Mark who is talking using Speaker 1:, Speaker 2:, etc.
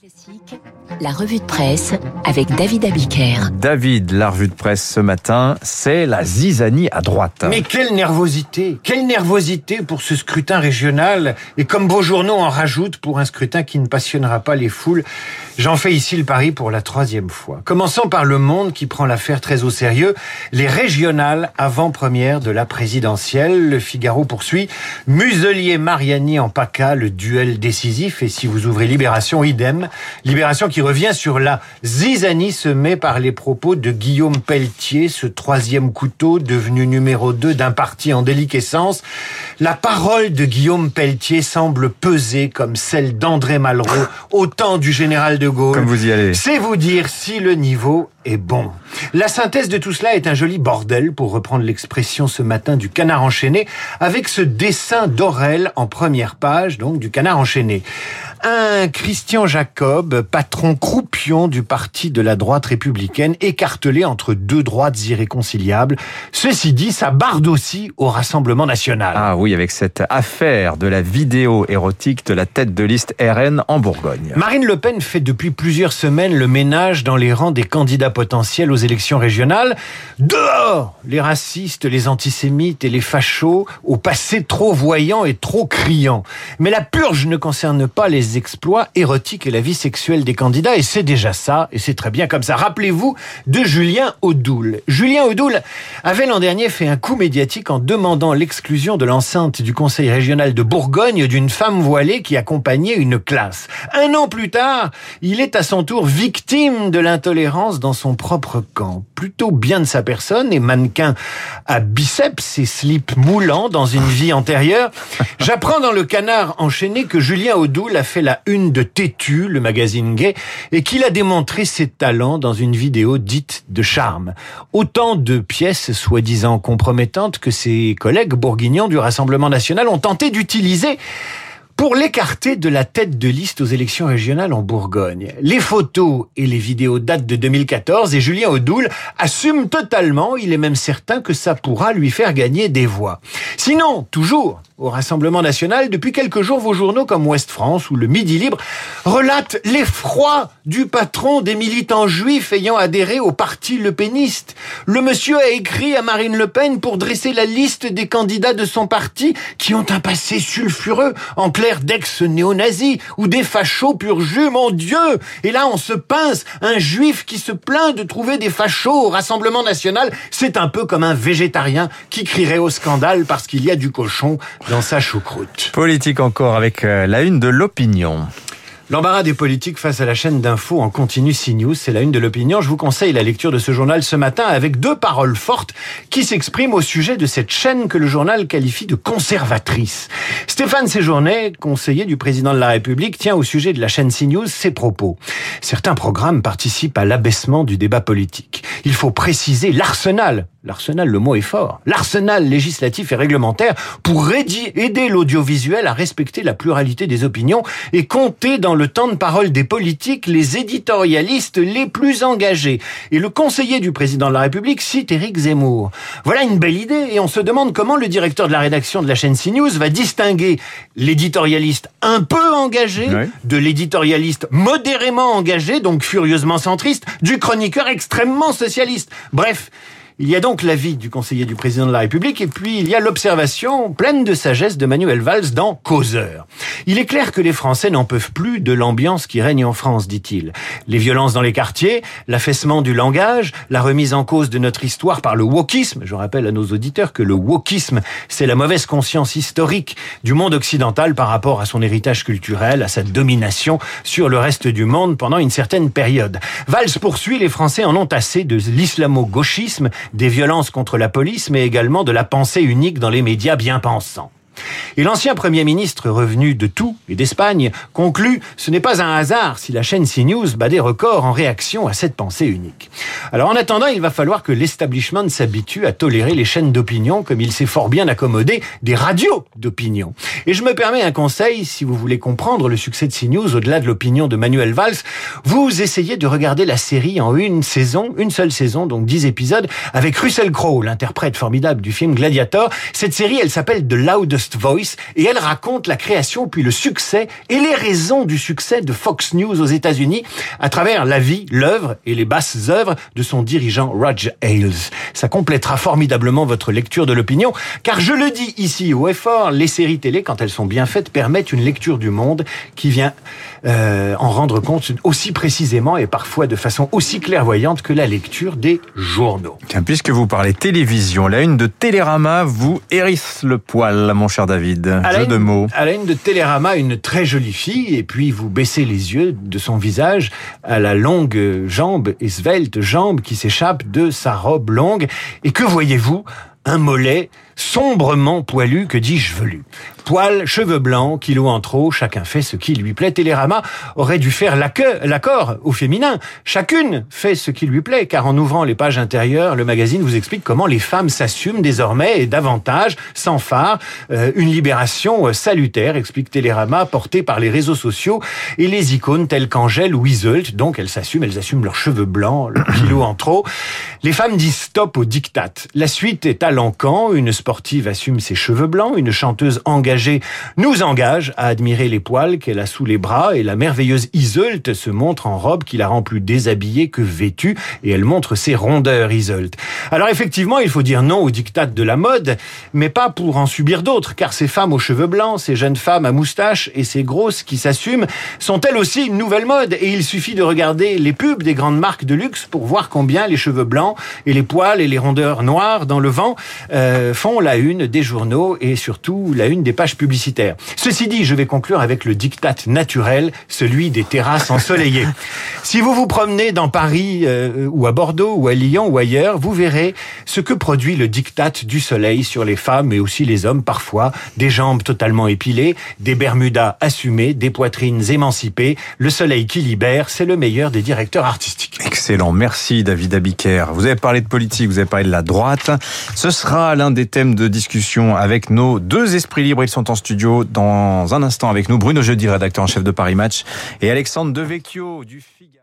Speaker 1: Classique, la revue de presse avec David Abiker.
Speaker 2: David, la revue de presse ce matin, c'est la zizanie à droite.
Speaker 3: Mais quelle nervosité Quelle nervosité pour ce scrutin régional Et comme vos journaux en rajoutent pour un scrutin qui ne passionnera pas les foules, j'en fais ici le pari pour la troisième fois. Commençons par Le Monde qui prend l'affaire très au sérieux. Les régionales avant-première de la présidentielle. Le Figaro poursuit. Muselier Mariani en PACA, le duel décisif. Et si vous ouvrez Libération, idem. Libération qui revient sur la zizanie semée par les propos de Guillaume Pelletier, ce troisième couteau devenu numéro 2 d'un parti en déliquescence. La parole de Guillaume Pelletier semble peser comme celle d'André Malraux au temps du général de Gaulle.
Speaker 2: Comme vous y allez.
Speaker 3: C'est vous dire si le niveau est bon. La synthèse de tout cela est un joli bordel, pour reprendre l'expression ce matin du canard enchaîné, avec ce dessin d'Aurel en première page, donc du canard enchaîné. Un Christian Jacob, patron croupion du parti de la droite républicaine, écartelé entre deux droites irréconciliables. Ceci dit, ça barde aussi au Rassemblement national.
Speaker 2: Ah oui, avec cette affaire de la vidéo érotique de la tête de liste RN en Bourgogne.
Speaker 3: Marine Le Pen fait depuis plusieurs semaines le ménage dans les rangs des candidats potentiels aux élections régionales. Dehors les racistes, les antisémites et les fachos, au passé trop voyant et trop criant. Mais la purge ne concerne pas les exploits érotiques et la vie sexuelle des candidats, et c'est déjà ça, et c'est très bien comme ça. Rappelez-vous de Julien Audoul. Julien Audoul avait l'an dernier fait un coup médiatique en demandant l'exclusion de l'enceinte du Conseil régional de Bourgogne d'une femme voilée qui accompagnait une classe. Un an plus tard, il est à son tour victime de l'intolérance dans son propre camp. Plutôt bien de sa personne et mannequin à biceps et slip moulant dans une vie antérieure, j'apprends dans le canard enchaîné que Julien Audoul a la une de Tétu, le magazine gay, et qu'il a démontré ses talents dans une vidéo dite de charme. Autant de pièces soi-disant compromettantes que ses collègues bourguignons du Rassemblement national ont tenté d'utiliser pour l'écarter de la tête de liste aux élections régionales en Bourgogne. Les photos et les vidéos datent de 2014 et Julien Audoul assume totalement, il est même certain que ça pourra lui faire gagner des voix. Sinon, toujours au Rassemblement national, depuis quelques jours, vos journaux comme Ouest France ou le Midi Libre relatent l'effroi du patron des militants juifs ayant adhéré au parti Le Peniste. Le monsieur a écrit à Marine Le Pen pour dresser la liste des candidats de son parti qui ont un passé sulfureux, en clair d'ex-néo-nazis ou des fachos pur jus, mon Dieu! Et là, on se pince, un juif qui se plaint de trouver des fachos au Rassemblement national, c'est un peu comme un végétarien qui crierait au scandale parce qu'il y a du cochon dans sa choucroute.
Speaker 2: Politique encore avec euh, la une de l'opinion.
Speaker 3: L'embarras des politiques face à la chaîne d'infos en continu CNews, c'est la une de l'opinion. Je vous conseille la lecture de ce journal ce matin avec deux paroles fortes qui s'expriment au sujet de cette chaîne que le journal qualifie de conservatrice. Stéphane Séjourné, conseiller du président de la République, tient au sujet de la chaîne CNews ses propos. Certains programmes participent à l'abaissement du débat politique. Il faut préciser l'arsenal l'arsenal, le mot est fort, l'arsenal législatif et réglementaire pour aider l'audiovisuel à respecter la pluralité des opinions et compter dans le temps de parole des politiques les éditorialistes les plus engagés. Et le conseiller du président de la République cite Éric Zemmour. Voilà une belle idée et on se demande comment le directeur de la rédaction de la chaîne CNews va distinguer l'éditorialiste un peu engagé de l'éditorialiste modérément engagé, donc furieusement centriste, du chroniqueur extrêmement socialiste. Bref, il y a donc l'avis du conseiller du président de la République et puis il y a l'observation pleine de sagesse de Manuel Valls dans Causeur. Il est clair que les Français n'en peuvent plus de l'ambiance qui règne en France, dit-il. Les violences dans les quartiers, l'affaissement du langage, la remise en cause de notre histoire par le wokisme. Je rappelle à nos auditeurs que le wokisme, c'est la mauvaise conscience historique du monde occidental par rapport à son héritage culturel, à sa domination sur le reste du monde pendant une certaine période. Valls poursuit, les Français en ont assez de l'islamo-gauchisme des violences contre la police, mais également de la pensée unique dans les médias bien pensants. Et l'ancien Premier ministre revenu de tout et d'Espagne conclut ce n'est pas un hasard si la chaîne CNews bat des records en réaction à cette pensée unique. Alors en attendant, il va falloir que l'establishment s'habitue à tolérer les chaînes d'opinion comme il s'est fort bien accommodé des radios d'opinion. Et je me permets un conseil, si vous voulez comprendre le succès de CNews au-delà de l'opinion de Manuel Valls, vous essayez de regarder la série en une saison, une seule saison, donc dix épisodes, avec Russell Crowe, l'interprète formidable du film Gladiator. Cette série, elle s'appelle The Loudest Voice et elle raconte la création puis le succès et les raisons du succès de Fox News aux États-Unis à travers la vie, l'œuvre et les basses œuvres de son dirigeant Roger Ailes. Ça complétera formidablement votre lecture de l'opinion car je le dis ici au effort, les séries télé quand elles sont bien faites permettent une lecture du monde qui vient euh, en rendre compte aussi précisément et parfois de façon aussi clairvoyante que la lecture des journaux.
Speaker 2: Tiens, puisque vous parlez télévision, la une de Télérama vous hérisse le poil, mon David.
Speaker 3: À
Speaker 2: Jeu de mots.
Speaker 3: À la une de Télérama, une très jolie fille, et puis vous baissez les yeux de son visage à la longue jambe et svelte jambe qui s'échappe de sa robe longue. Et que voyez-vous? Un mollet sombrement poilu, que dis-je velu. Poil, cheveux blancs, kilos en trop, chacun fait ce qui lui plaît. Télérama aurait dû faire l'accord au féminin. Chacune fait ce qui lui plaît, car en ouvrant les pages intérieures, le magazine vous explique comment les femmes s'assument désormais et davantage, sans phare, euh, une libération euh, salutaire, explique Télérama, portée par les réseaux sociaux et les icônes telles qu'Angèle ou Iseult. Donc elles s'assument, elles assument leurs cheveux blancs, leurs kilos en trop. Les femmes disent stop au diktat. La suite est à l'encan, une sportive assume ses cheveux blancs, une chanteuse engagée nous engage à admirer les poils qu'elle a sous les bras et la merveilleuse Iseult se montre en robe qui la rend plus déshabillée que vêtue et elle montre ses rondeurs Iseult. Alors effectivement, il faut dire non au diktat de la mode, mais pas pour en subir d'autres, car ces femmes aux cheveux blancs, ces jeunes femmes à moustache et ces grosses qui s'assument sont elles aussi une nouvelle mode et il suffit de regarder les pubs des grandes marques de luxe pour voir combien les cheveux blancs et les poils et les rondeurs noires dans le vent euh, font la une des journaux et surtout la une des pages publicitaires. Ceci dit, je vais conclure avec le diktat naturel, celui des terrasses ensoleillées. si vous vous promenez dans Paris euh, ou à Bordeaux ou à Lyon ou ailleurs, vous verrez ce que produit le diktat du soleil sur les femmes et aussi les hommes parfois, des jambes totalement épilées, des bermudas assumées, des poitrines émancipées, le soleil qui libère, c'est le meilleur des directeurs artistiques.
Speaker 2: Excellent, merci David Abiker. Vous avez parlé de politique, vous avez parlé de la droite. Ce sera l'un des thèmes de discussion avec nos deux esprits libres. Ils sont en studio dans un instant avec nous. Bruno Jeudi, rédacteur en chef de Paris Match, et Alexandre Devecchio du Figaro.